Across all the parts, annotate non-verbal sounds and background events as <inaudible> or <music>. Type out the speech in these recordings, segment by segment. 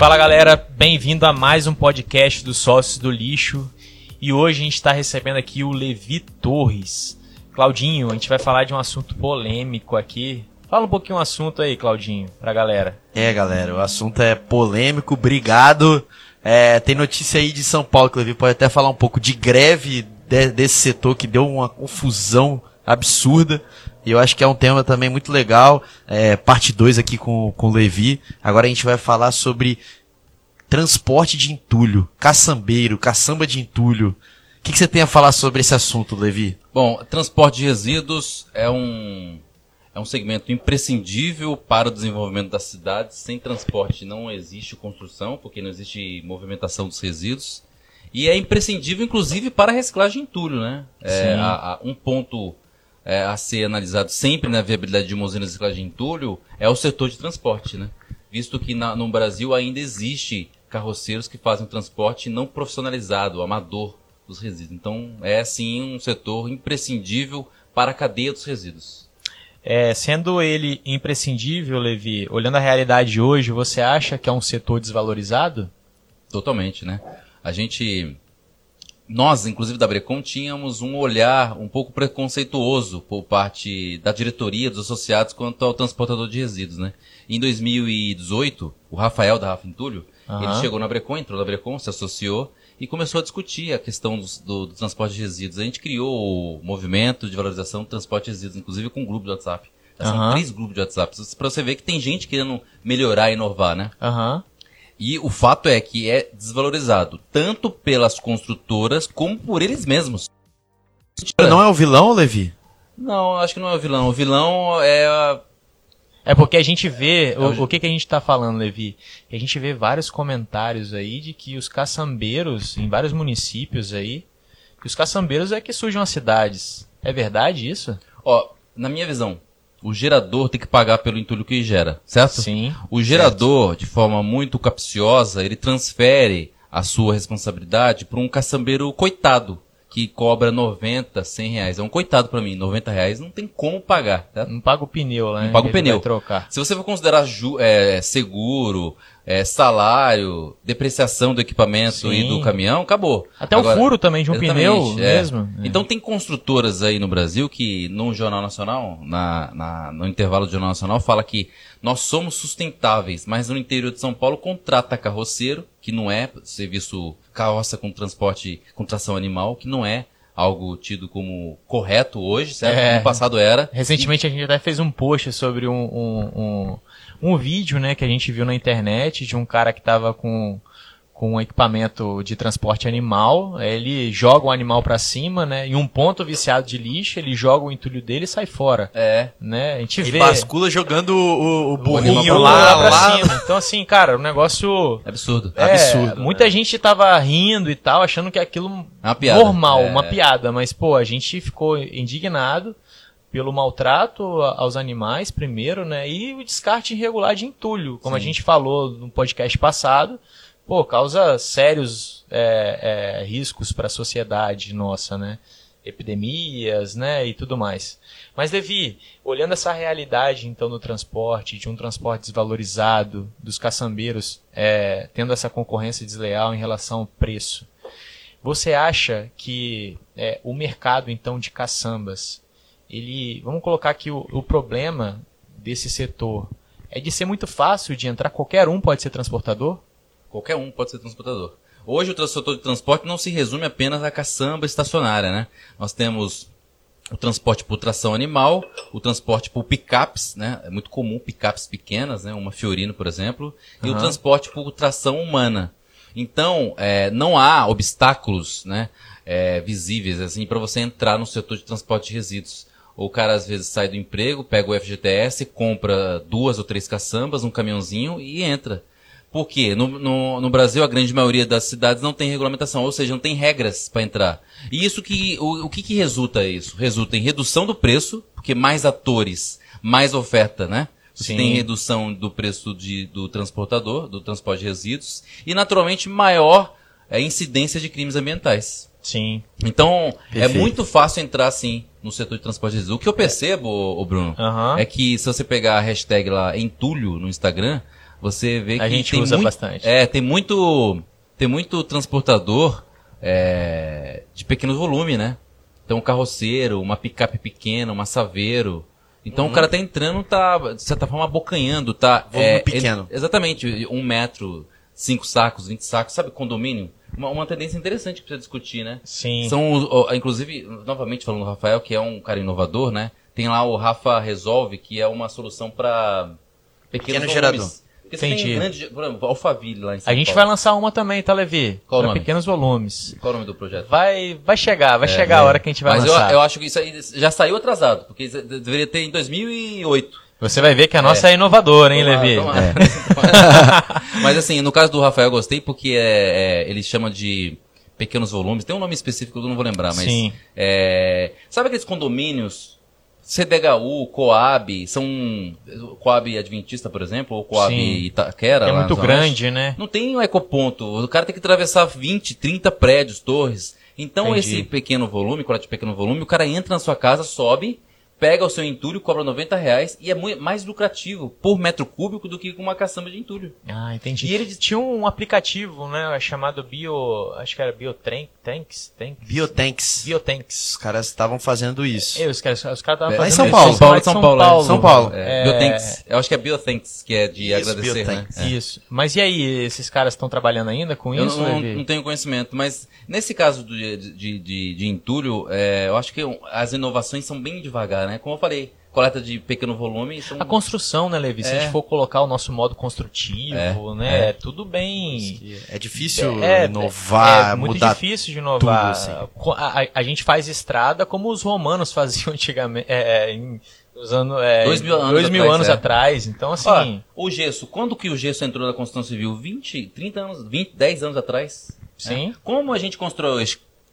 Fala galera, bem-vindo a mais um podcast dos Sócios do Lixo. E hoje a gente está recebendo aqui o Levi Torres. Claudinho, a gente vai falar de um assunto polêmico aqui. Fala um pouquinho o assunto aí, Claudinho, pra galera. É, galera, o assunto é polêmico, obrigado. É, tem notícia aí de São Paulo que o Levi pode até falar um pouco de greve de, desse setor que deu uma confusão absurda. E eu acho que é um tema também muito legal. É, parte 2 aqui com, com o Levi. Agora a gente vai falar sobre transporte de entulho, caçambeiro, caçamba de entulho. O que, que você tem a falar sobre esse assunto, Levi? Bom, transporte de resíduos é um, é um segmento imprescindível para o desenvolvimento das cidades. Sem transporte não existe construção, porque não existe movimentação dos resíduos. E é imprescindível, inclusive, para a reciclagem de entulho, né? É, a, a, um ponto é, a ser analisado sempre na viabilidade de uma usina de reciclagem de entulho é o setor de transporte, né? Visto que na, no Brasil ainda existe carroceiros que fazem o transporte não profissionalizado, amador dos resíduos. Então, é sim um setor imprescindível para a cadeia dos resíduos. É, sendo ele imprescindível, Levi, olhando a realidade de hoje, você acha que é um setor desvalorizado? Totalmente, né? A gente nós, inclusive da Brecon, tínhamos um olhar um pouco preconceituoso por parte da diretoria dos associados quanto ao transportador de resíduos, né? Em 2018, o Rafael da Rafa Entulho, uhum. ele chegou na Brecon, entrou na Brecon, se associou e começou a discutir a questão do, do, do, transporte de resíduos. A gente criou o movimento de valorização do transporte de resíduos, inclusive com um grupo de WhatsApp. São uhum. três grupos de WhatsApp, para você ver que tem gente querendo melhorar e inovar, né? Aham. Uhum. E o fato é que é desvalorizado tanto pelas construtoras como por eles mesmos. Não é o vilão, Levi? Não, acho que não é o vilão. O vilão é. É porque a gente vê. É o, o, que, que a gente tá falando, Levi? A gente vê vários comentários aí de que os caçambeiros, em vários municípios aí, que os caçambeiros é que sujam as cidades. É verdade isso? Ó, na minha visão, o gerador tem que pagar pelo entulho que gera, certo? Sim. O gerador, certo. de forma muito capciosa, ele transfere a sua responsabilidade para um caçambeiro coitado, que cobra 90, 100 reais. É um coitado para mim, 90 reais não tem como pagar. Tá? Não paga o pneu, né? Não paga o pneu. Trocar. Se você for considerar é, seguro, é, salário, depreciação do equipamento Sim. e do caminhão, acabou. Até Agora, o furo também de um pneu é. mesmo. É. Então tem construtoras aí no Brasil que no Jornal Nacional, na, na, no intervalo do Jornal Nacional, fala que nós somos sustentáveis, mas no interior de São Paulo contrata carroceiro, que não é serviço carroça com transporte com tração animal, que não é algo tido como correto hoje, certo? É, no passado era. Recentemente e... a gente até fez um post sobre um, um, um, um, vídeo, né, que a gente viu na internet de um cara que estava com com um equipamento de transporte animal, ele joga o animal para cima, né? Em um ponto viciado de lixo, ele joga o entulho dele e sai fora. É. Né? A gente ele vê. bascula jogando o, o burrinho lá, lá, pra cima. Então, assim, cara, o negócio. Absurdo. É, Absurdo. Muita né? gente tava rindo e tal, achando que aquilo uma piada. normal, é. uma piada. Mas, pô, a gente ficou indignado pelo maltrato aos animais, primeiro, né? E o descarte irregular de entulho, como Sim. a gente falou no podcast passado pô, causa sérios é, é, riscos para a sociedade nossa, né? Epidemias, né? E tudo mais. Mas, Devi, olhando essa realidade, então, do transporte, de um transporte desvalorizado, dos caçambeiros é, tendo essa concorrência desleal em relação ao preço, você acha que é, o mercado, então, de caçambas, ele, vamos colocar que o, o problema desse setor é de ser muito fácil de entrar, qualquer um pode ser transportador? Qualquer um pode ser transportador. Hoje o setor de transporte não se resume apenas à caçamba estacionária, né? Nós temos o transporte por tração animal, o transporte por picapes, né? É muito comum picapes pequenas, né? Uma Fiorino, por exemplo, uhum. e o transporte por tração humana. Então, é, não há obstáculos, né? É, visíveis assim para você entrar no setor de transporte de resíduos. O cara às vezes sai do emprego, pega o FGTS, compra duas ou três caçambas, um caminhãozinho e entra. Por quê? No, no, no, Brasil, a grande maioria das cidades não tem regulamentação, ou seja, não tem regras para entrar. E isso que, o, o que, que resulta isso? Resulta em redução do preço, porque mais atores, mais oferta, né? Você Sim. tem redução do preço de, do transportador, do transporte de resíduos, e naturalmente maior é, incidência de crimes ambientais. Sim. Então, é Perfeito. é muito fácil entrar, sim, no setor de transporte de resíduos. O que eu percebo, ô, Bruno, uhum. é que se você pegar a hashtag lá entulho no Instagram, você vê A que gente tem usa muito, bastante. É, tem muito, tem muito transportador é, de pequeno volume, né? Então, um carroceiro, uma picape pequena, uma saveiro. Então, Uhum. o cara tá entrando, tá, de certa forma, abocanhando, tá? Volume é, pequeno. ele- exatamente, um metro, cinco sacos, vinte sacos, sabe, condomínio? Uma, uma tendência interessante que precisa discutir, né? Sim. São, inclusive, novamente falando do Rafael, que é um cara inovador, né? Tem lá o Rafa Resolve, que é uma solução para pequenos Pequeno gerador. volumes. Porque você Entendi. tem grande, por exemplo, Alphaville lá em São A gente Paulo. vai lançar uma também, tá, Levi? Qual o Pra nome? pequenos volumes. Qual é o nome do projeto? Vai, vai chegar, vai chegar a hora que a gente vai Mas eu, lançar. eu acho que isso aí já saiu atrasado, porque isso deveria ter em 2008. Você vai ver que a nossa é, inovadora, hein, Tomara, Levi? tomara. <laughs> Mas assim, no caso do Rafael eu gostei porque é, é, ele chama de pequenos volumes. Tem um nome específico que eu não vou lembrar, mas. Sim. é, sabe aqueles condomínios? CDHU, Coab, são. Coab Adventista, por exemplo, ou Coab Sim. Itaquera. É lá muito grande, né? Não tem um ecoponto. O cara tem que atravessar 20, 30 prédios, torres. Então, Entendi. esse pequeno volume, colete de pequeno volume, o cara entra na sua casa, sobe, pega o seu entulho, cobra 90 reais e é mui- mais lucrativo por metro cúbico do que com uma caçamba de entulho. Ah, entendi. E ele- tinha um aplicativo, né, chamado Bio, acho que era Biotanks, Tanks, Tanks? Biotanks. Biotanks. Os caras estavam fazendo isso. E os caras os caras estavam É, fazendo lá em São isso. Paulo. São Paulo, São São Paulo, Paulo. é. São Paulo. É, É. Biotanks. Eu acho que é Biotanks, que é de Isso, agradecer, Biotanks. né? É. Isso. Mas e aí, esses caras estão trabalhando ainda com Eu isso, não, Levi? não tenho conhecimento, mas nesse caso do- de, de, de, de entulho, é, eu acho que as inovações são bem devagar, né? Como eu falei, coleta de pequeno volume são... A construção, né, Levi? Se a É. gente for colocar o nosso modo construtivo, É, né? é. Tudo bem. É difícil É, inovar, é muito mudar. difícil de inovar. tudo, assim. A, a- a gente faz estrada como os romanos <laughs> faziam antigamente, é, é, em, é, Dois mil anos dois mil atrás, anos é. atrás. Então, assim, Ó, o gesso, quando que o gesso entrou na construção civil? 20, 30 anos, 20, 10 anos atrás? Sim. É. Como a gente constrói?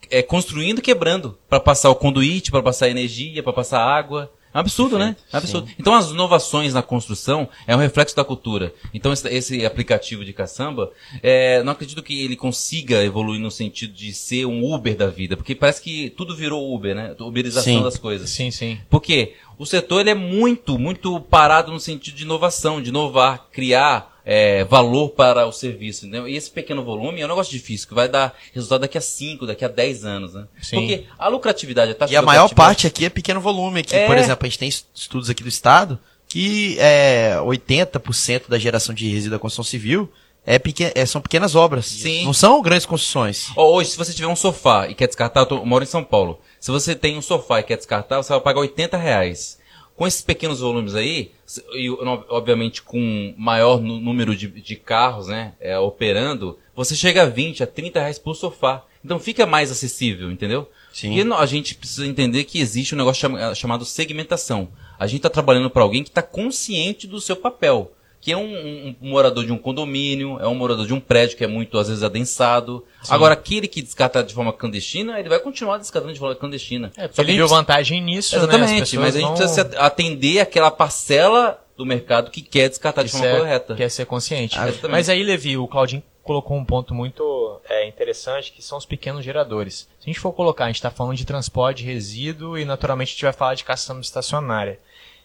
É, construindo e quebrando. Pra passar o conduíte, pra passar energia, pra passar água. É um absurdo, né? É um absurdo. Então as inovações na construção é um reflexo da cultura. Então esse, esse aplicativo de caçamba, é, não acredito que ele consiga evoluir no sentido de ser um Uber da vida, porque parece que tudo virou Uber, né? Uberização Sim. das coisas. sim, sim. Porque o setor ele é muito, muito parado no sentido de inovação, de inovar, criar é, valor para o serviço. Entendeu? E esse pequeno volume é um negócio difícil, que vai dar resultado daqui a 5, daqui a 10 anos. Né? Sim. Porque a lucratividade, a taxa E a maior parte aqui é pequeno volume. Aqui, É. por exemplo, a gente tem estudos aqui do estado que é 80% da geração de resíduo da construção civil é pequen é- são pequenas obras. Sim. Não são grandes construções. Hoje, se você tiver um sofá e quer descartar, eu, tô- eu moro em São Paulo. Se você tem um sofá e quer descartar, você vai pagar 80 reais. Com esses pequenos volumes aí, e obviamente com maior número de, de carros, né, é, operando, você chega a 20, a 30 reais por sofá. Então fica mais acessível, entendeu? Sim. E a gente precisa entender que existe um negócio chama- chamado segmentação. A gente está trabalhando para alguém que está consciente do seu papel. Que é um, um- um morador de um condomínio, é um morador de um prédio que é muito, às vezes, adensado. Agora, aquele que descarta de forma clandestina, ele vai continuar descartando de forma clandestina. É, porque Só que ele viu vantagem nisso, né? Exatamente, pessoas mas a gente não- precisa atender àquela parcela do mercado que quer descartar de Isso forma é- correta. Quer ser consciente. Ah. Mas aí, Levi, o Claudinho colocou um ponto muito é, interessante, que são os pequenos geradores. Se a gente for colocar, a gente está falando de transporte de resíduo e naturalmente a gente vai falar de caçamba estacionária.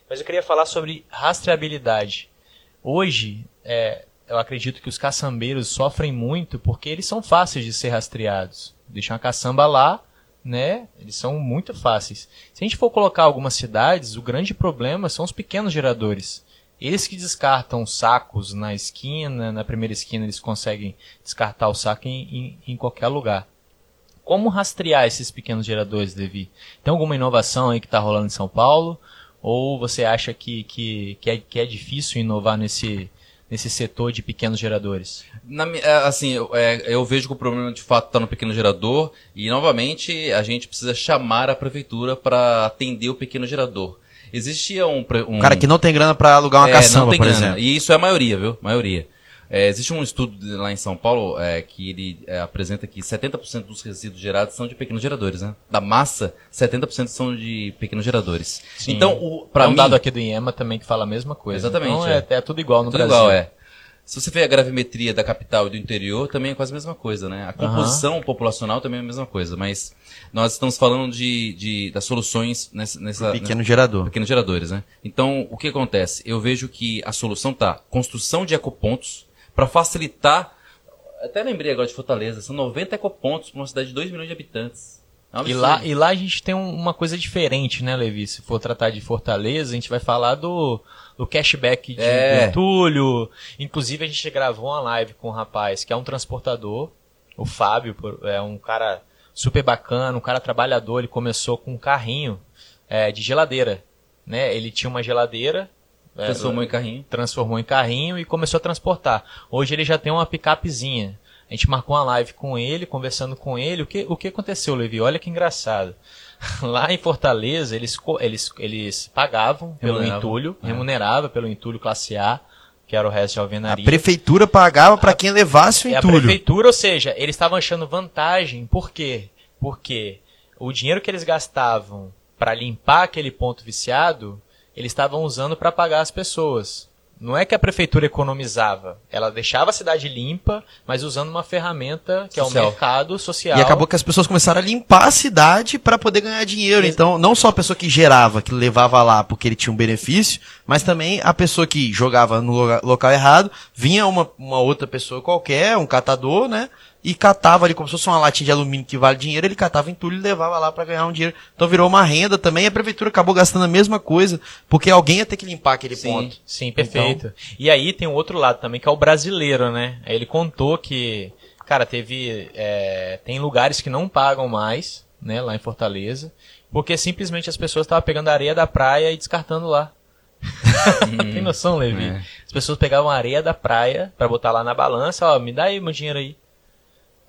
Mas eu queria falar sobre rastreabilidade. Hoje, é, eu acredito que os caçambeiros sofrem muito porque eles são fáceis de ser rastreados. Deixam a caçamba lá, né? Eles são muito fáceis. Se a gente for colocar algumas cidades, o grande problema são os pequenos geradores. Eles que descartam sacos na esquina, na primeira esquina eles conseguem descartar o saco em, em, em qualquer lugar. Como rastrear esses pequenos geradores, Levi? Tem alguma inovação aí que está rolando em São Paulo? Ou você acha que, que, que, é, que é difícil inovar nesse, nesse setor de pequenos geradores? Na é, assim, eu, é, eu vejo que o problema de fato está no pequeno gerador e, novamente, a gente precisa chamar a prefeitura para atender o pequeno gerador. Existia um... um cara que não tem grana pra alugar uma É, caçamba, não tem por grana. exemplo. E isso é a maioria, viu? Maioria. É, existe um estudo de- lá em São Paulo é, que ele é, apresenta que 70% dos resíduos gerados são de pequenos geradores, né? Da massa, 70% são de pequenos geradores. Sim. Então, o, Para pra um mim, dado aqui do IEMA também que fala a mesma coisa. Exatamente, Então é, é. é tudo igual no tudo Brasil. igual, é. Se você vê a gravimetria da capital e do interior, também é quase a mesma coisa, né? A composição populacional também é a mesma coisa, mas nós estamos falando de, de das soluções nessa, nessa Pequeno gerador. pequenos geradores, né? Então, o que acontece? Eu vejo que a solução tá construção de ecopontos para facilitar. Até lembrei agora de Fortaleza, são 90 ecopontos para uma cidade de 2 milhões de habitantes. É E lá, e lá a gente tem um- uma coisa diferente, né, Levi? Se for tratar de Fortaleza, a gente vai falar do, do cashback de É. entulho. Inclusive, a gente gravou uma live com um rapaz que é um transportador, o Fábio, é um cara super bacana, um cara trabalhador. Ele começou com um carrinho é, de geladeira. Né? Ele tinha uma geladeira. É, transformou em carrinho. transformou em carrinho e começou a transportar. Hoje ele já tem uma picapezinha. A gente marcou uma live com ele, conversando com ele. O que, o que aconteceu, Levi? Olha que engraçado. <laughs> Lá em Fortaleza, eles, eles, eles pagavam pelo entulho, É. remunerava pelo entulho classe A, que era o resto de A alvenaria. prefeitura pagava pra quem levasse o É a entulho. prefeitura, ou seja, eles estavam achando vantagem. Por quê? Porque o dinheiro que eles gastavam para limpar aquele ponto viciado, eles estavam usando para pagar as pessoas. Não é que a prefeitura economizava, ela deixava a cidade limpa, mas usando uma ferramenta que é Social. o mercado social. E acabou que as pessoas começaram a limpar a cidade pra poder ganhar dinheiro. Ex- Então, não só a pessoa que gerava, que levava lá porque ele tinha um benefício, mas também a pessoa que jogava no local errado, vinha uma, uma outra pessoa qualquer, um catador, né? E catava ali como se fosse uma latinha de alumínio que vale dinheiro, ele catava entulho e levava lá pra ganhar um dinheiro. Então virou uma renda também, e a prefeitura acabou gastando a mesma coisa, porque alguém ia ter que limpar aquele Sim. ponto. Sim, perfeito. E aí tem o outro lado também, que é o brasileiro, né? Aí ele contou que, cara, teve. é, tem lugares que não pagam mais, né, lá em Fortaleza, porque simplesmente as pessoas estavam pegando a areia da praia e descartando lá. <laughs> tem noção, Levi? é. As pessoas pegavam a areia da praia pra botar lá na balança, ó, me dá aí meu dinheiro aí.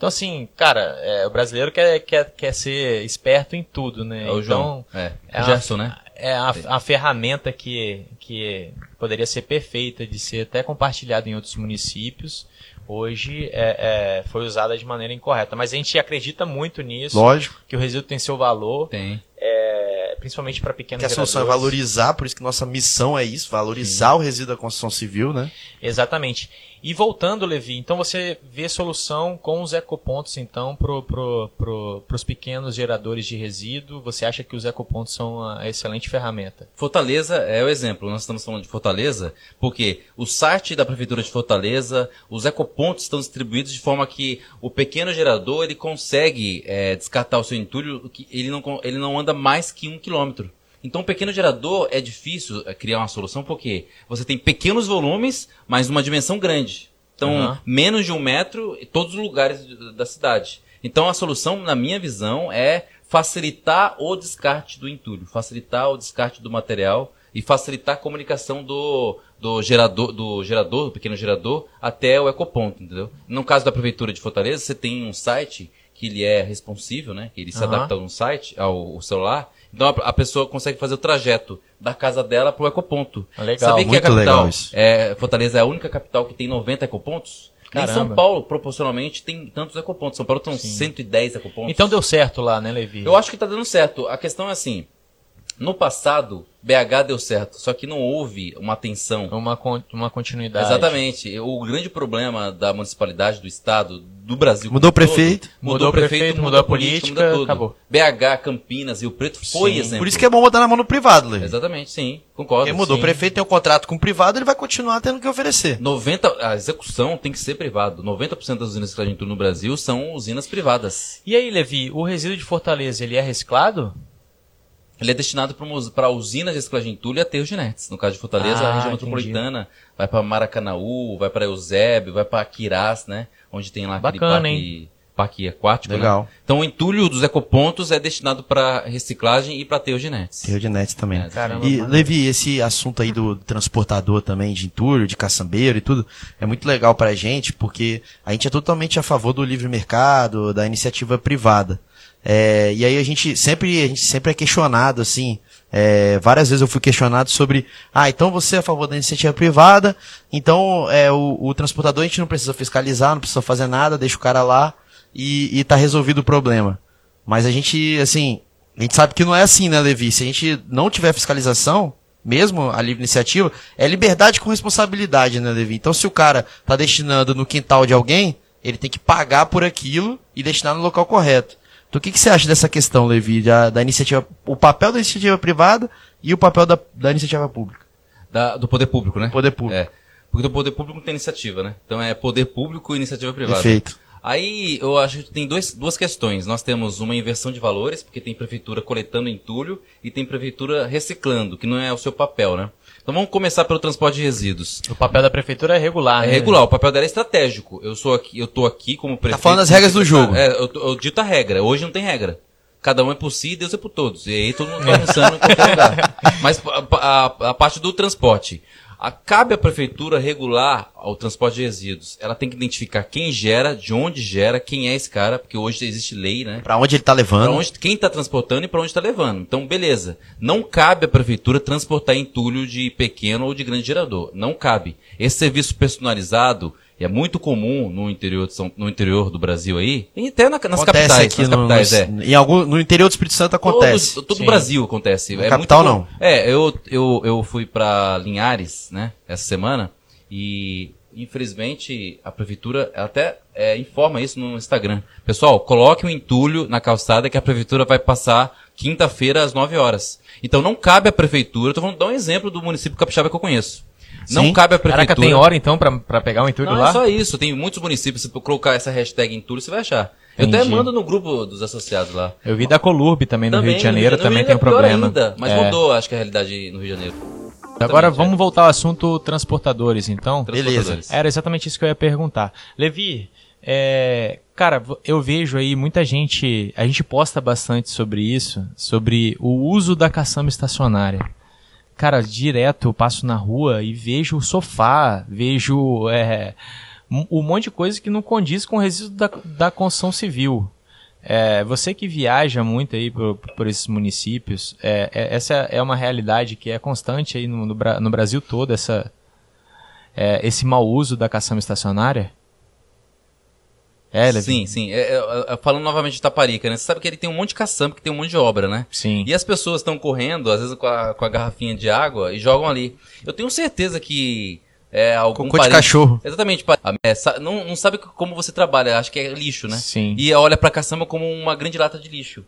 Então, assim, cara, é, o brasileiro quer, quer, quer ser esperto em tudo, né? É o então, João. É. é o Gerson, né? é a, a ferramenta que, que poderia ser perfeita de ser até compartilhada em outros municípios, hoje é, é, foi usada de maneira incorreta. Mas a gente acredita muito nisso, Lógico. que o resíduo tem seu valor, Tem. é, principalmente para pequenos Que a solução é geradores. valorizar, por isso que nossa missão é isso, valorizar o resíduo da construção civil, né? Exatamente. E voltando, Levi, então você vê solução com os ecopontos, então, para pro, pro, os pequenos geradores de resíduo. Você acha que os ecopontos são uma excelente ferramenta? Fortaleza é o exemplo. Nós estamos falando de Fortaleza porque o site da prefeitura de Fortaleza, os ecopontos estão distribuídos de forma que o pequeno gerador ele consegue é, descartar o seu entulho, ele não ele não anda mais que um quilômetro. Então, um pequeno gerador é difícil é, criar uma solução porque você tem pequenos volumes, mas uma dimensão grande. Então, Aham. menos de um metro em todos os lugares da cidade. Então, a solução, na minha visão, é facilitar o descarte do entulho, facilitar o descarte do material e facilitar a comunicação do, do gerador, do gerador, do pequeno gerador, até o ecoponto, entendeu? No caso da prefeitura de Fortaleza, você tem um site que ele é responsível, né? Que ele se Aham. adapta ao site, ao, ao celular. Então a, a pessoa consegue fazer o trajeto da casa dela pro ecoponto. Legal, Sabia que a capital, legal isso. é, Fortaleza é a única capital que tem 90 ecopontos? Nem Caramba. São Paulo, proporcionalmente, tem tantos ecopontos. São Paulo tem Sim. 110 ecopontos. Então deu certo lá, né, Levi? Eu acho que tá dando certo. A questão é assim, no passado, BH deu certo, só que não houve uma atenção. Uma, con- uma continuidade. Exatamente. O grande problema da municipalidade, do estado, do Brasil. Mudou o todo, prefeito. Mudou o prefeito, mudou a política, muda tudo. acabou. BH, Campinas, Rio Preto foi Sim. exemplo. Por isso que é bom botar na mão no privado, Levi. Exatamente, sim. Concordo. Porque mudou, sim. o prefeito tem um contrato com o privado, ele vai continuar tendo que oferecer. 90, a execução tem que ser privado. 90% das usinas de reciclagem de entulho no Brasil são usinas privadas. E aí, Levi, o resíduo de Fortaleza, ele é reciclado? Ele é destinado para usinas de reciclagem de entulho e aterro de. No caso de Fortaleza, Ah, a região entendi. metropolitana vai para Maracanaú, vai para Eusébio, vai para Aquirás, né? Onde tem lá aquele Bacana, parque, parque aquático. Legal. Né? Então o entulho dos ecopontos é destinado para reciclagem e para aterro de de também. É, Caramba, E, mano. Levi, esse assunto aí do transportador também, de entulho, de caçambeiro e tudo, é muito legal pra gente, porque a gente é totalmente a favor do livre mercado, da iniciativa privada. É, e aí a gente sempre, a gente sempre é questionado, assim, é, várias vezes eu fui questionado sobre, ah, então você é a favor da iniciativa privada, então é, o, o transportador a gente não precisa fiscalizar, não precisa fazer nada, deixa o cara lá e, e tá resolvido o problema. Mas a gente, assim, a gente sabe que não é assim, né, Levi? Se a gente não tiver fiscalização, mesmo a livre iniciativa, é liberdade com responsabilidade, né, Levi? Então, se o cara tá destinando no quintal de alguém, ele tem que pagar por aquilo e destinar no local correto. Então, o que, que você acha dessa questão, Levi, da, da iniciativa, o papel da iniciativa privada e o papel da, da iniciativa pública? Da- do poder público, né? Poder público. É. Porque do poder público não tem iniciativa, né? Então é poder público e iniciativa privada. Perfeito. Aí eu acho que tem dois, duas questões. Nós temos uma inversão de valores, porque tem prefeitura coletando entulho e tem prefeitura reciclando, que não é o seu papel, né? Então vamos começar pelo transporte de resíduos. O papel da prefeitura é regular, É né? regular, o papel dela é estratégico. Eu sou aqui, eu tô aqui como prefeito. falando das regras do jogo. É, eu, tô- eu dito a regra. Hoje não tem regra. Cada um é por si, Deus é por todos. E aí todo mundo vai dançando em qualquer lugar. <laughs> Mas a, a- a parte do transporte. A- cabe à prefeitura regular o transporte de resíduos. Ela tem que identificar quem gera, de onde gera, quem é esse cara, porque hoje existe lei, né? Pra onde ele tá Pra levando? onde, quem está transportando e para onde está levando. Então, beleza. Não cabe à prefeitura transportar entulho de pequeno ou de grande gerador. Não cabe. Esse serviço personalizado é muito comum no interior, São, no interior do Brasil aí, e até na- nas acontece capitais. aqui nas no, capitais, no- é. em algum, no interior do Espírito Santo acontece. Todo, todo o Brasil acontece. Na é capital, muito não. É, eu, eu, eu fui pra Linhares, né, essa semana, e infelizmente a prefeitura até é, informa isso no Instagram. Pessoal, coloque um entulho na calçada que a prefeitura vai passar quinta-feira às 9 horas. Então não cabe à prefeitura, eu tô falando, dar um exemplo do município capixaba que eu conheço. Não Sim. cabe à prefeitura. Caraca, tem hora então pra, pra pegar o entulho Não lá? é só isso, tem muitos municípios, se você colocar essa hashtag entulho, você vai achar. Eu até Entendi. mando no grupo dos associados lá. Eu vi da Colurb também no Rio de Janeiro, também tem um é problema. Ainda, mas É. mudou, acho que a realidade no Rio de Janeiro. Agora Exatamente, vamos voltar ao assunto transportadores, então. Transportadores. Era exatamente isso que eu ia perguntar. Levi, é, cara, eu vejo aí muita gente, a gente posta bastante sobre isso, sobre o uso da caçamba estacionária. Cara, direto eu passo na rua e vejo o sofá, vejo é, um, monte de coisa que não condiz com o resíduo da, da construção civil. É, você que viaja muito aí por, por esses municípios, é, é- essa é uma realidade que é constante aí no, no no Brasil todo, essa, é, esse mau uso da caçamba estacionária? É, Levi? Sim, sim. É, é, é, falando novamente de Taparica, né? Você sabe que ele tem um monte de caçamba, que tem um monte de obra, né? Sim. E as pessoas estão correndo, às vezes com a, com a garrafinha de água, e jogam ali. Eu tenho certeza que é algum Cocô de parente- cachorro. Exatamente. é, não, não sabe como você trabalha, acho que é lixo, né? Sim. E olha pra caçamba como uma grande lata de lixo.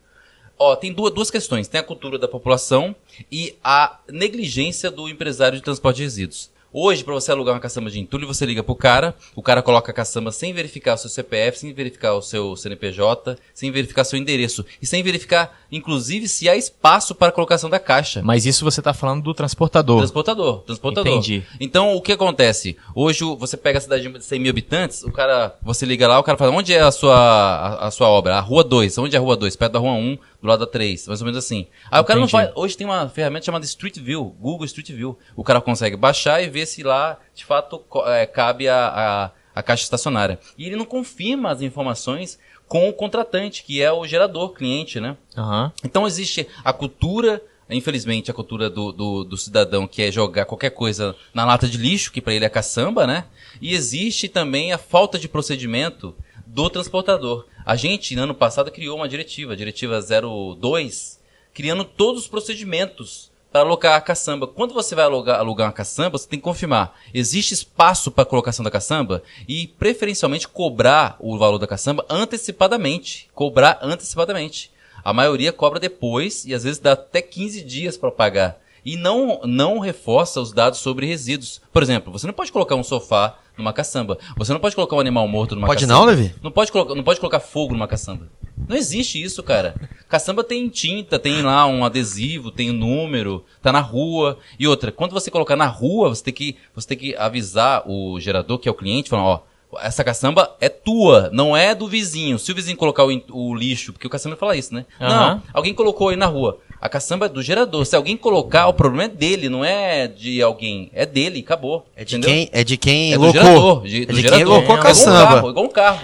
Ó, tem duas, duas questões. Tem a cultura da população e a negligência do empresário de transporte de resíduos. Hoje, para você alugar uma caçamba de entulho, você liga pro cara, o cara coloca a caçamba sem verificar o seu CPF, sem verificar o seu CNPJ, sem verificar seu endereço e sem verificar, inclusive, se há espaço para a colocação da caixa. Mas isso você está falando do transportador. Transportador, transportador. Entendi. Então, o que acontece? Hoje, você pega a cidade de 100 mil habitantes, o cara, você liga lá, o cara fala, onde é a sua, a, a sua obra? A rua 2. Onde é a rua 2? Perto da rua 1, do lado da 3. Mais ou menos assim. Aí o cara não Entendi. faz, hoje tem uma ferramenta chamada Street View, Google Street View. O cara consegue baixar e ver se lá, de fato, é, cabe a, a, a caixa estacionária. E ele não confirma as informações com o contratante, que é o gerador, cliente, né? Aham. Então existe a cultura, infelizmente, a cultura do, do, do cidadão que é jogar qualquer coisa na lata de lixo, que para ele é caçamba, né? E existe também a falta de procedimento do transportador. A gente, no ano passado, criou uma diretiva, a diretiva 02, criando todos os procedimentos para alocar a caçamba. Quando você vai alugar, alugar uma caçamba, você tem que confirmar. Existe espaço para colocação da caçamba? E, preferencialmente, cobrar o valor da caçamba antecipadamente. Cobrar antecipadamente. A maioria cobra depois e às vezes dá até 15 dias para pagar. E não, não reforça os dados sobre resíduos. Por exemplo, você não pode colocar um sofá numa caçamba. Você não pode colocar um animal morto numa Pode caçamba. não, Levi? Não pode, colocar, não pode colocar fogo numa caçamba. Não existe isso, cara. Caçamba tem tinta, tem lá um adesivo, tem um número, tá na rua. E outra, quando você colocar na rua, você tem que, você tem que avisar o gerador, que é o cliente, falando, ó, essa caçamba é tua, não é do vizinho. Se o vizinho colocar o, o lixo, porque o caçamba fala isso, né? Aham. Não, alguém colocou aí na rua. A caçamba é do gerador. Se alguém colocar, o problema é dele, não é de alguém. É dele, acabou. É de entendeu? quem, é de quem É do locou. gerador. De, é do de gerador. quem locou a É igual um caçamba. carro, igual um carro.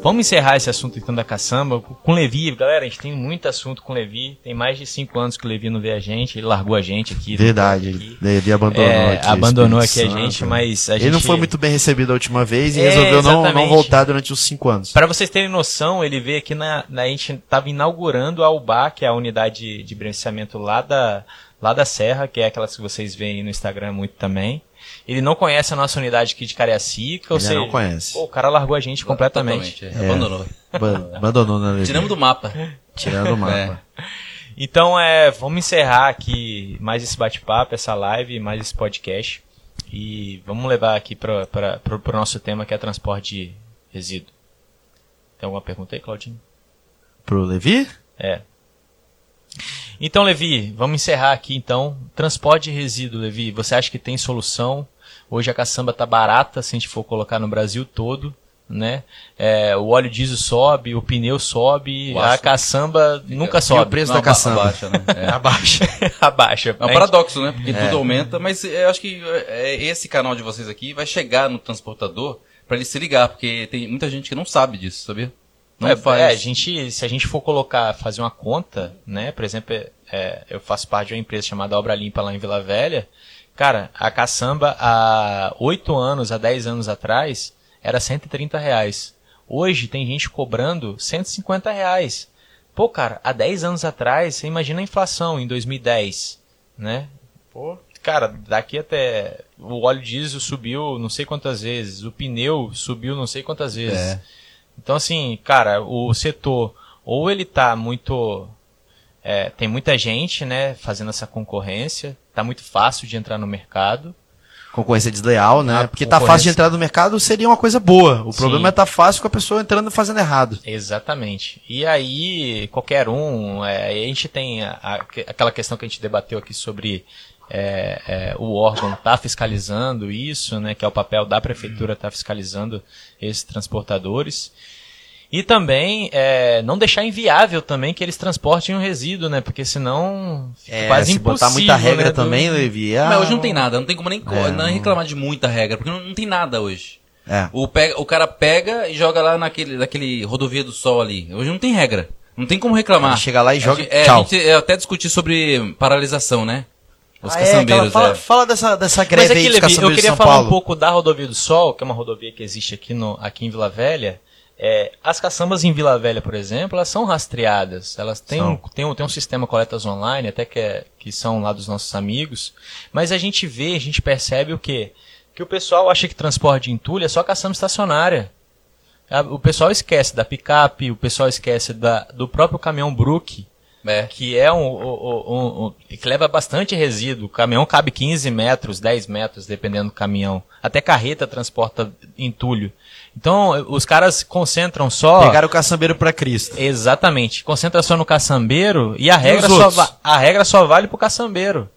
Vamos encerrar esse assunto então da caçamba com Levi. Galera, a gente tem muito assunto com Levi. Tem mais de cinco anos que o Levi não vê a gente. Ele largou a gente aqui. Verdade, aqui. ele, ele abandonou É, aqui. abandonou aqui a gente, mas a Ele gente... não foi muito bem recebido a última vez e É, resolveu não, não voltar durante os cinco anos. Para vocês terem noção, ele veio aqui na, na- a gente estava inaugurando a UBA, que é a unidade de beneficiamento lá da lá da Serra, que é aquelas que vocês veem no Instagram muito também. Ele não conhece a nossa unidade aqui de Cariacica, ou Ele seja, não conhece. pô, o cara largou a gente completamente. É. Abandonou. Ba- Abandonou, né, <laughs> Levi? Tiramos do <laughs> mapa. Tirando o mapa. Então, é, vamos encerrar aqui mais esse bate-papo, essa live, mais esse podcast. E vamos levar aqui para o nosso tema, que é transporte de resíduo. Tem alguma pergunta aí, Claudinho? Pro Levi? É. Então, Levi, vamos encerrar aqui então. Transporte de resíduo, Levi, você acha que tem solução? Hoje a caçamba tá barata se a gente for colocar no Brasil todo, né? É, o óleo diesel sobe, o pneu sobe, O a caçamba nunca E o sobe. preço da caçamba? Abaixa, né? É. <laughs> Abaixa. <laughs> Abaixa. É um paradoxo, né? Porque tudo aumenta, mas eu acho que é, esse canal de vocês aqui vai chegar no transportador para ele se ligar, porque tem muita gente que não sabe disso, sabia? Não é, faz. é, a gente, se a gente for colocar, fazer uma conta, né? Por exemplo, é, eu faço parte de uma empresa chamada Obra Limpa lá em Vila Velha. Cara, a caçamba há 8 anos, há 10 anos atrás, era 130 reais. Hoje tem gente cobrando 150 reais. Pô, cara, há 10 anos atrás, você imagina a inflação em 2010, né? Pô, cara, daqui até o óleo diesel subiu não sei quantas vezes, o pneu subiu não sei quantas vezes. É. Então, assim, cara, o setor, ou ele tá muito. É, tem muita gente, né, fazendo essa concorrência, tá muito fácil de entrar no mercado. Concorrência desleal, né? A Porque tá fácil de entrar no mercado seria uma coisa boa. O Sim. problema é tá fácil com a pessoa entrando e fazendo errado. Exatamente. E aí, qualquer um, é, a gente tem a- a- aquela questão que a gente debateu aqui sobre é, é, o órgão tá fiscalizando isso, né, que é o papel da prefeitura tá fiscalizando esses transportadores. E também é, não deixar inviável também que eles transportem o resíduo, né? Porque senão fica É, quase se botar impossível. muita regra né, do- também, Levi. ah, Mas hoje não tem nada, não tem como nem, É, não- reclamar de muita regra, porque não, não tem nada hoje. É. O, pega, o cara pega e joga lá naquele, naquele rodovia do sol ali. Hoje não tem regra. Não tem como reclamar. Chega lá e A joga gente- é, tchau. A gente é, até discutir sobre paralisação, né? Os Ah, é, caçambeiros, fala, é. fala dessa, dessa Mas greve aqui, aí dos Levi, eu queria São falar Paulo. um pouco da Rodovia do Sol, que é uma rodovia que existe aqui, no, aqui em Vila Velha. É, as caçambas em Vila Velha, por exemplo, elas são rastreadas. Elas têm, São. um, têm, um, têm um sistema coletas online, até que, é, que são lá dos nossos amigos. Mas a gente vê, a gente percebe o quê? Que o pessoal acha que transporte de entulho é só caçamba estacionária. A- O pessoal esquece da picape, o pessoal esquece da, do próprio caminhão Brook, É. que é um, um- um- que leva bastante resíduo. O caminhão cabe 15 metros, 10 metros, dependendo do caminhão. Até carreta transporta entulho. Então, os caras concentram só. Pegaram o caçambeiro pra Cristo. Exatamente. Concentra só no caçambeiro e a regra, só, va- a regra só vale pro caçambeiro.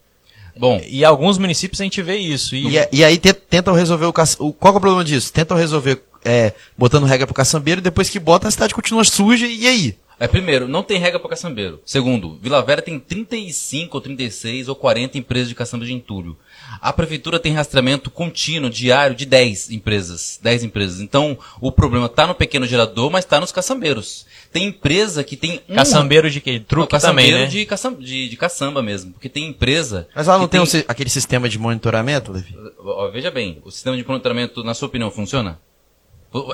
Bom, E em alguns municípios a gente vê isso. E, E, e aí te- tentam resolver o, caça... Qual é o problema disso? Tentam resolver é, botando regra pro caçambeiro e depois que bota a cidade continua suja e aí? É primeiro, não tem regra para caçambeiro. Segundo, Vila Velha tem 35 ou 36 ou 40 empresas de caçamba de entulho. A prefeitura tem rastreamento contínuo, diário, de 10 empresas. 10 empresas. Então, o problema tá no pequeno gerador, mas tá nos caçambeiros. Tem empresa que tem um caçambeiro de quê? Truque também, né? de, caçamba, de, de caçamba mesmo. Porque tem empresa. Mas ela não que tem, um si- aquele sistema de monitoramento, Levi? Ó, Veja bem, o sistema de monitoramento, na sua opinião, funciona?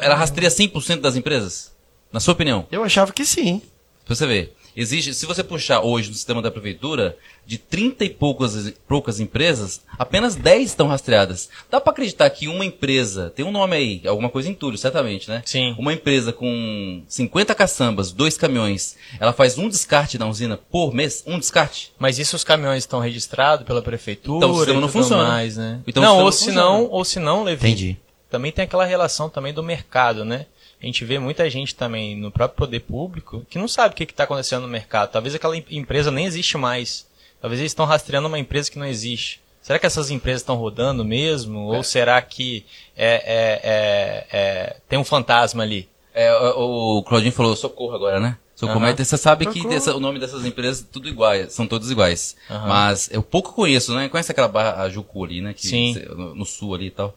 Ela rastreia 100% das empresas? Na sua opinião? Eu achava que sim. Pra você ver. Existe, se você puxar hoje no sistema da prefeitura, de 30 e poucas, poucas empresas, apenas 10 estão rastreadas. Dá pra acreditar que uma empresa, tem um nome aí, alguma coisa em entulho, certamente, né? Sim. Uma empresa com 50 caçambas, dois caminhões, ela faz um descarte na usina por mês? Um descarte? Mas isso os caminhões estão registrados pela prefeitura Então o sistema não funciona. mais, né? Então o não, ou se não, funciona. ou se não, Levi. Entendi. Também tem aquela relação também do mercado, né? A gente vê muita gente também no próprio poder público que não sabe o que está acontecendo no mercado. Talvez aquela em- empresa nem existe mais. Talvez eles estão rastreando uma empresa que não existe. Será que essas empresas estão rodando mesmo? Ou será que é, é, é, é, tem um fantasma ali? É, o, Claudinho falou socorro agora, né? Socorro, mas você sabe que dessa- o nome dessas empresas tudo iguais, são todos iguais. Aham. Mas eu pouco conheço, né? Conhece aquela barra a Jucu ali, né? Que Sim. no, no sul ali e tal.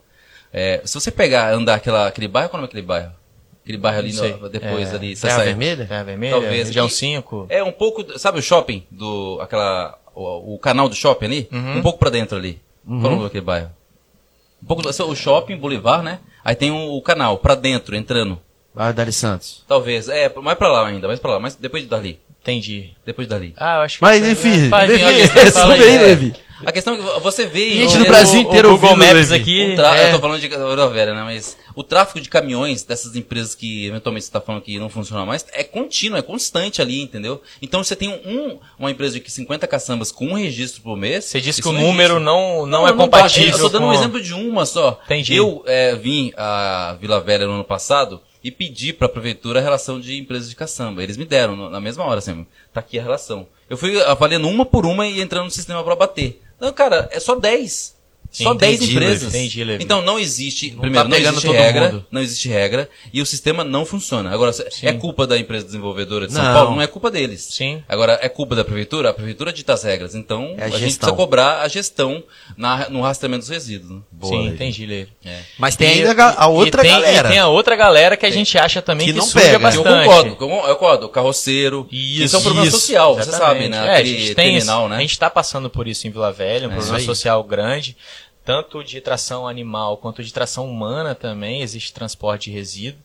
É, se você pegar, andar aquela, aquele bairro, qual é o nome daquele bairro? Aquele bairro ali no- depois É, ali. Terra sai- Vermelha? Terra Vermelha, Talvez. região E- 5. É um pouco, sabe o shopping do aquela o, o canal do shopping ali? Uhum. Um pouco pra dentro ali. Qual é o nome daquele bairro? Um pouco o shopping, Boulevard, né? Aí tem o, o canal pra dentro, entrando. Bairro Dali Santos. Talvez. É, mais pra lá ainda, mais pra lá, mas depois de dali. Entendi. Depois de dali. Ah, eu acho que. Mas enfim, Faz- Levi, fala aí, resume fala aí, aí. Levi. A questão é que você vê. Gente o- do Brasil o- inteiro o Google Maps aqui. tra- é, Eu tô falando de rodoviária, né? Mas o tráfego de caminhões dessas empresas que eventualmente você tá falando que não funcionam mais é contínuo, é constante ali, entendeu? Então você tem um, uma empresa de 50 caçambas com um registro por mês. Você disse que o não número existe. não, não, é compatível. Eu tô dando com... um exemplo de uma só. Entendi. Eu é, vim a Vila Velha no ano passado e pedi pra prefeitura a relação de empresas de caçamba. Eles me deram na mesma hora, assim, tá aqui a relação. Eu fui avaliando uma por uma e entrando no sistema pra bater. Não, cara, é só 10. Sim, só 10 entendi, empresas. Entendi, Levi. Então não existe, Não primeiro, tá não pegando existe regra, mundo. não existe regra e o sistema não funciona. Agora, se- Sim. é culpa da empresa desenvolvedora de São Não. Paulo? Não é culpa deles. Sim. Agora, é culpa da prefeitura? A prefeitura dita as regras. Então, É a a, gente precisa cobrar a gestão na- no rastreamento dos resíduos. Boa, Sim, Levi. entendi, Levi. É. Mas tem E- ainda a outra tem- galera. Tem a outra galera que a gente acha também Que que, não suja pega. Eu bastante. concordo, eu concordo. Carroceiro. Isso, isso é um problema isso, social, você exatamente. sabe, né? É, a gente tem terminal, né? A gente está passando por isso em Vila Velha, um É, problema social grande, tanto de tração animal quanto de tração humana também, existe transporte de resíduo.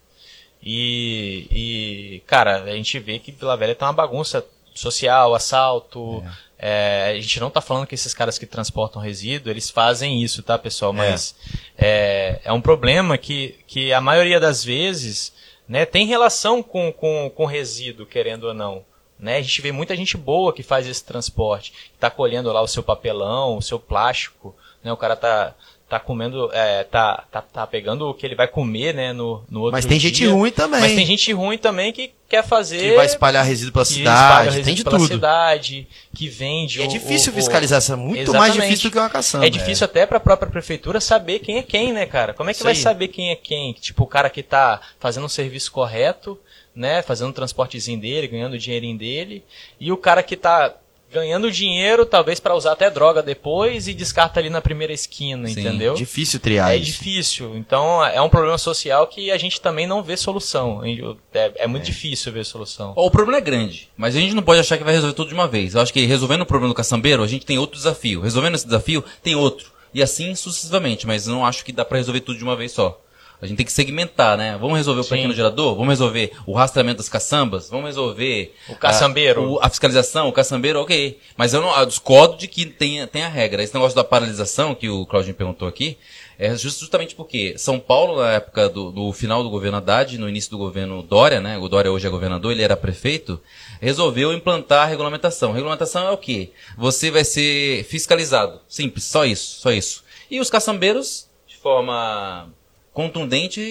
E, e, cara, a gente vê que Vila Velha tá uma bagunça social, assalto. é, a gente não tá falando que esses caras que transportam resíduo, eles fazem isso, tá, pessoal? Mas é, é um problema que, que a maioria das vezes né, tem relação com, com, com resíduo, querendo ou não. Né? A gente vê muita gente boa que faz esse transporte, que tá colhendo lá o seu papelão, o seu plástico, né? O cara tá, tá comendo, é, tá, tá, tá pegando o que ele vai comer, né, no, no outro Mas tem gente dia. ruim também. Mas tem gente ruim também que quer fazer... que vai espalhar resíduo pela cidade, espalha tem resíduo de pela tudo. cidade, que vende E é o- difícil o- fiscalizar, isso é muito mais Exatamente. difícil do que uma caçamba. É difícil até pra própria prefeitura saber quem é quem, né, cara? Como é que Isso vai aí. saber quem é quem? Tipo, o cara que tá fazendo um serviço correto, né? Fazendo um transportezinho dele, ganhando o dinheirinho dele. E o cara que tá ganhando dinheiro, talvez pra usar até droga depois, e descarta ali na primeira esquina, Sim. entendeu? Difícil triar É isso. difícil. Então é um problema social que a gente também não vê solução. É, é muito difícil ver solução. O problema é grande, mas a gente não pode achar que vai resolver tudo de uma vez. Eu acho que resolvendo o problema do caçambeiro, a gente tem outro desafio. Resolvendo esse desafio, tem outro. E assim sucessivamente, mas não acho que dá pra resolver tudo de uma vez só. A gente tem que segmentar, né? Vamos resolver o pequeno gerador? Vamos resolver o rastreamento das caçambas? Vamos resolver... O caçambeiro. A, o- a fiscalização, o caçambeiro, ok. Mas eu não eu discordo de que tem, tem a regra. Esse negócio da paralisação, que o Claudinho perguntou aqui, é just- justamente porque São Paulo, na época do, do final do governo Haddad, no início do governo Dória, né? O Dória hoje é governador, ele era prefeito, resolveu implantar a regulamentação. Regulamentação é o quê? Você vai ser fiscalizado. Simples, só isso, só isso. E os caçambeiros, de forma contundente,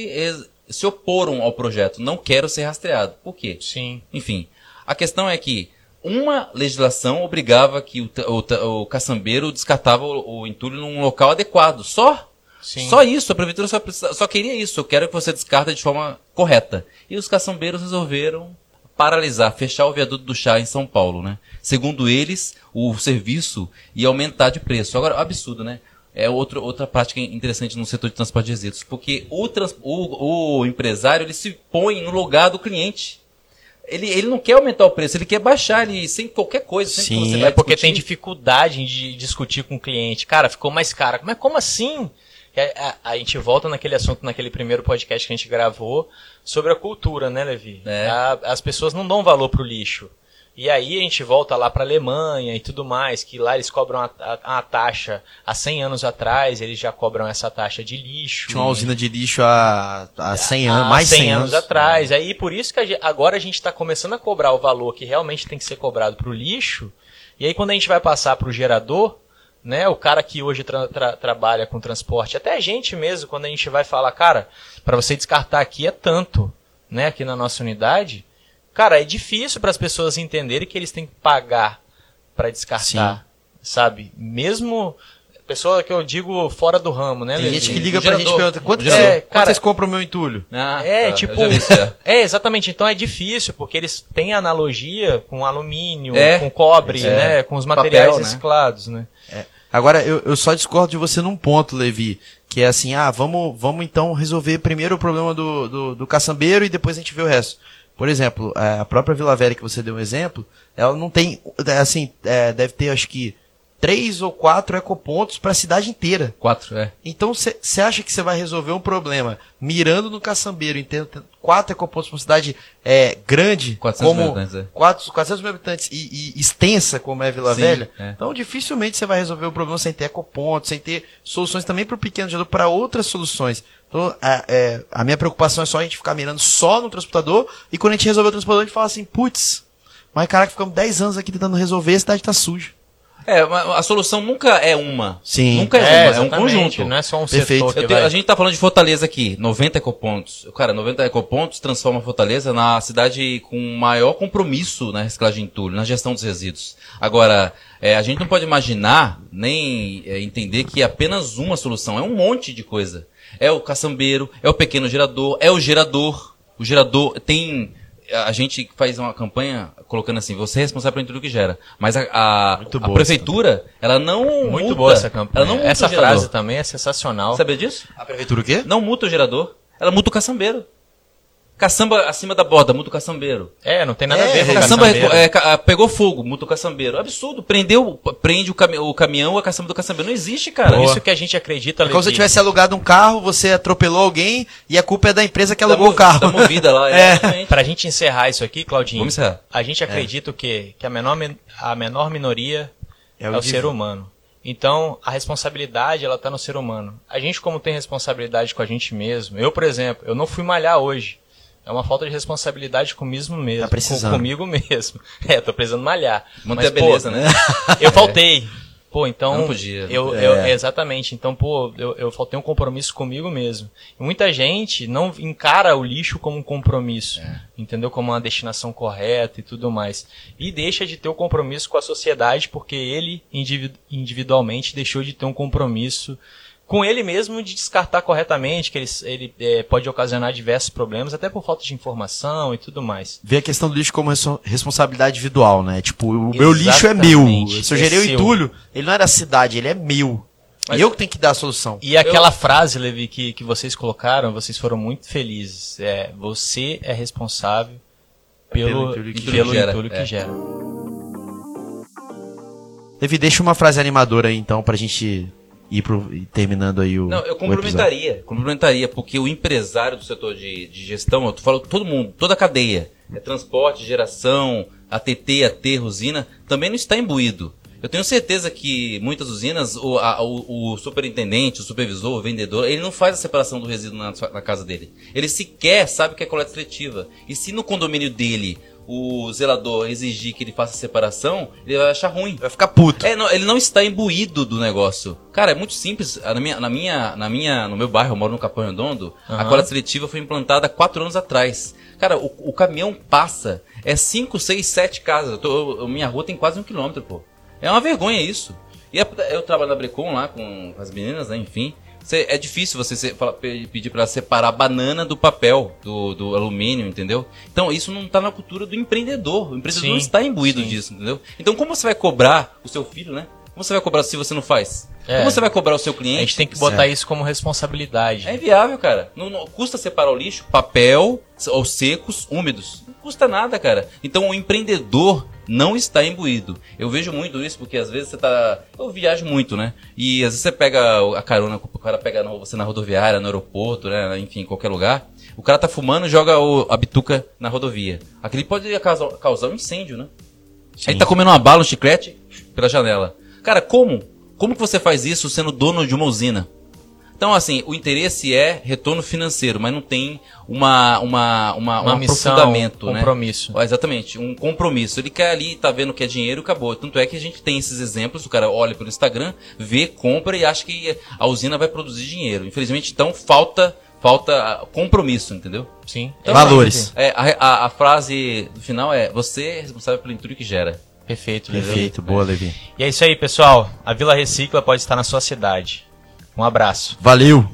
se oporam ao projeto. Não quero ser rastreado. Por quê? Sim. Enfim, a questão é que uma legislação obrigava que o, o, o caçambeiro descartava o, o entulho num local adequado. Só? Sim. Só isso, a prefeitura só, precisa- só queria isso. Eu quero que você descarta de forma correta. E os caçambeiros resolveram paralisar, fechar o viaduto do chá em São Paulo, né? Segundo eles, o serviço ia aumentar de preço. Agora, absurdo, né? É outro, outra prática interessante no setor de transporte de resíduos, porque o, trans- o, o empresário ele se põe no lugar do cliente. Ele, ele não quer aumentar o preço, ele quer baixar ele sem qualquer coisa. Sim, É porque tem discutir- dificuldade de discutir com o cliente. Cara, ficou mais caro. Mas como assim? A, a- a gente volta naquele assunto, naquele primeiro podcast que a gente gravou, sobre a cultura, né, Levi? É. A- as pessoas não dão valor pro lixo. E aí a gente volta lá pra Alemanha e tudo mais, que lá eles cobram a, a- a taxa há 100 anos atrás, eles já cobram essa taxa de lixo. Tinha uma usina de lixo há, há 100 anos, há mais 100, 100 anos, anos. atrás. Aí por isso que a agora a gente está começando a cobrar o valor que realmente tem que ser cobrado para o lixo. E aí quando a gente vai passar para o gerador, né, o cara que hoje tra- tra- trabalha com transporte, até a gente mesmo, quando a gente vai falar, cara, para você descartar aqui é tanto, né, aqui na nossa unidade, cara, é difícil para as pessoas entenderem que eles têm que pagar para descartar, sabe? Mesmo pessoa que eu digo fora do ramo, né, Tem gente que O liga pra gerador. gente e pergunta, quanto, é, É, quanto cara- vocês compram o meu entulho? Ah, É, tá, tipo. é. É, exatamente. Então é difícil, porque eles têm analogia com alumínio, É. com cobre, É. né? Com os Papel, materiais né? reciclados, né? Agora, eu, eu só discordo de você num ponto, Levi, que é assim, ah, vamos, vamos então resolver primeiro o problema do, do, do caçambeiro e depois a gente vê o resto. Por exemplo, a própria Vila Velha que você deu um exemplo, ela não tem, assim, é, deve ter acho que três ou quatro ecopontos para a cidade inteira. Quatro, é. Então você acha que você vai resolver um problema mirando no caçambeiro, entendo, quatro ecopontos para uma cidade é, grande, 400 como mil habitantes, é. quatro, 400 mil habitantes e, e extensa como é Vila Sim, Velha? é. Então dificilmente você vai resolver o problema sem ter ecopontos, sem ter soluções também para o pequeno gerador, para outras soluções. Então, a, é, a minha preocupação é só a gente ficar mirando só no transportador e quando a gente resolver o transportador a gente fala assim, putz, mas caraca, ficamos 10 anos aqui tentando resolver, a cidade tá suja. É, mas a solução nunca é uma. Sim. Nunca é, uma, é um conjunto. Não é só um Perfeito. setor tenho- vai... a gente tá falando de Fortaleza aqui, 90 ecopontos. Cara, 90 ecopontos transforma Fortaleza na cidade com maior compromisso na reciclagem de entulho, na gestão dos resíduos. Agora, é, a gente não pode imaginar, nem é, entender que é apenas uma solução, é um monte de coisa. É o caçambeiro, é o pequeno gerador, é o gerador. O gerador tem... A gente faz uma campanha colocando assim, você é responsável pelo entulho que gera. Mas a, a, a prefeitura, ela não Muito multa. boa essa campanha. Ela não essa frase também é sensacional. Sabia disso? A prefeitura o quê? Não multa o gerador, ela multa o caçambeiro. Caçamba acima da borda, multa o caçambeiro. É, não tem nada É, a ver com Caçamba caçambeiro. é, ca- pegou fogo, multa o caçambeiro. Absurdo. Prendeu, prende o, cami o caminhão, a caçamba do caçambeiro. Não existe, cara. Isso que a gente acredita, É como se você tivesse alugado um carro, você atropelou alguém e a culpa é da empresa que alugou o carro. Da movida lá, <laughs> É. exatamente. Pra gente encerrar isso aqui, Claudinho, Vamos encerrar. a gente acredita o quê? Que a menor, a menor minoria É é o o, ser humano. Então, a responsabilidade, ela tá no ser humano. A gente, como tem responsabilidade com a gente mesmo, eu, por exemplo, eu não fui malhar hoje. É uma falta de responsabilidade comigo mesmo. Tá precisando. Com, comigo <laughs> mesmo. É, tô precisando malhar. Manter Mas, a beleza, pô, né? Eu <laughs> faltei. Pô, então. Eu não podia. Eu, É. eu- exatamente. Então, pô, eu, eu faltei um compromisso comigo mesmo. E muita gente não encara o lixo como um compromisso. É. Entendeu? Como uma destinação correta e tudo mais. E deixa de ter o compromisso com a sociedade porque ele individu- individualmente deixou de ter um compromisso com ele mesmo de descartar corretamente, que ele, ele é, pode ocasionar diversos problemas, até por falta de informação e tudo mais. Vê a questão do lixo como responsabilidade individual, né? Tipo, o meu lixo é meu. Exatamente, Se eu gerei é o entulho, ele não é da cidade, ele é meu. Mas eu que tenho que dar a solução. E aquela frase, Levi, que, que vocês colocaram, vocês foram muito felizes. É, você é responsável Pelo pelo, entulho que pelo gera, entulho que é. gera. Levi, deixa uma frase animadora aí, então, pra gente ir pro, terminando aí o. Não, eu complementaria. Complementaria, porque o empresário do setor de, de gestão, eu tô falando todo mundo, toda a cadeia, é transporte, geração, ATT, AT, usina, também não está imbuído. Eu tenho certeza que muitas usinas, o, a- o- o superintendente, o supervisor, o vendedor, ele não faz a separação do resíduo na, na casa dele. Ele sequer sabe o que é coleta seletiva. E se no condomínio dele o zelador exigir que ele faça a separação, ele vai achar ruim. Vai ficar puto. É, não, ele não está imbuído do negócio. Cara, é muito simples. Na minha, na minha, na minha, no meu bairro, eu moro no Capão Redondo, a Aham. coleta seletiva foi implantada há quatro anos atrás. Cara, o, o caminhão passa, é cinco, seis, sete casas. Eu tô- eu- minha rua tem quase um quilômetro, pô. É uma vergonha isso. E é- eu trabalho na Brecon lá com as meninas, né, enfim. Cê- é difícil você se- fala- pe- pedir pra ela separar a banana do papel, do, do alumínio, entendeu? Então isso não tá na cultura do empreendedor. O empreendedor não Sim, está imbuído sim. disso, entendeu? Então como você vai cobrar o seu filho, né? Como você vai cobrar se você não faz? É. Como você vai cobrar o seu A cliente? gente tem que botar Certo. isso como responsabilidade. É inviável, cara. Não, não- custa separar o lixo, papel ou secos, úmidos. Não custa nada, cara. Então o empreendedor não está imbuído. Eu vejo muito isso porque às vezes você tá. Eu viajo muito, né? E às vezes você pega a carona, o cara pega você na rodoviária, no aeroporto, né? Enfim, em qualquer lugar. O cara tá fumando e joga o- a bituca na rodovia. Aquele pode causar, causar um incêndio, né? Ele tá comendo uma bala, um chiclete pela janela. Cara, como? Como que você faz isso sendo dono de uma usina? Então, assim, o interesse é retorno financeiro, mas não tem uma, uma, uma, Uma um missão, aprofundamento, né? compromisso. Exatamente, um compromisso. Ele quer ali, tá vendo que é dinheiro e acabou. Tanto é que a gente tem esses exemplos, o cara olha pelo Instagram, vê, compra e acha que a usina vai produzir dinheiro. Infelizmente, então, falta, falta compromisso, entendeu? Sim. Valores. É, a, a, a frase do final é, você é responsável pelo entulho que gera. Perfeito, Levi. Perfeito, boa, Levi. E é isso aí, pessoal. A Vila Recicla pode estar na sua cidade. Um abraço. Valeu!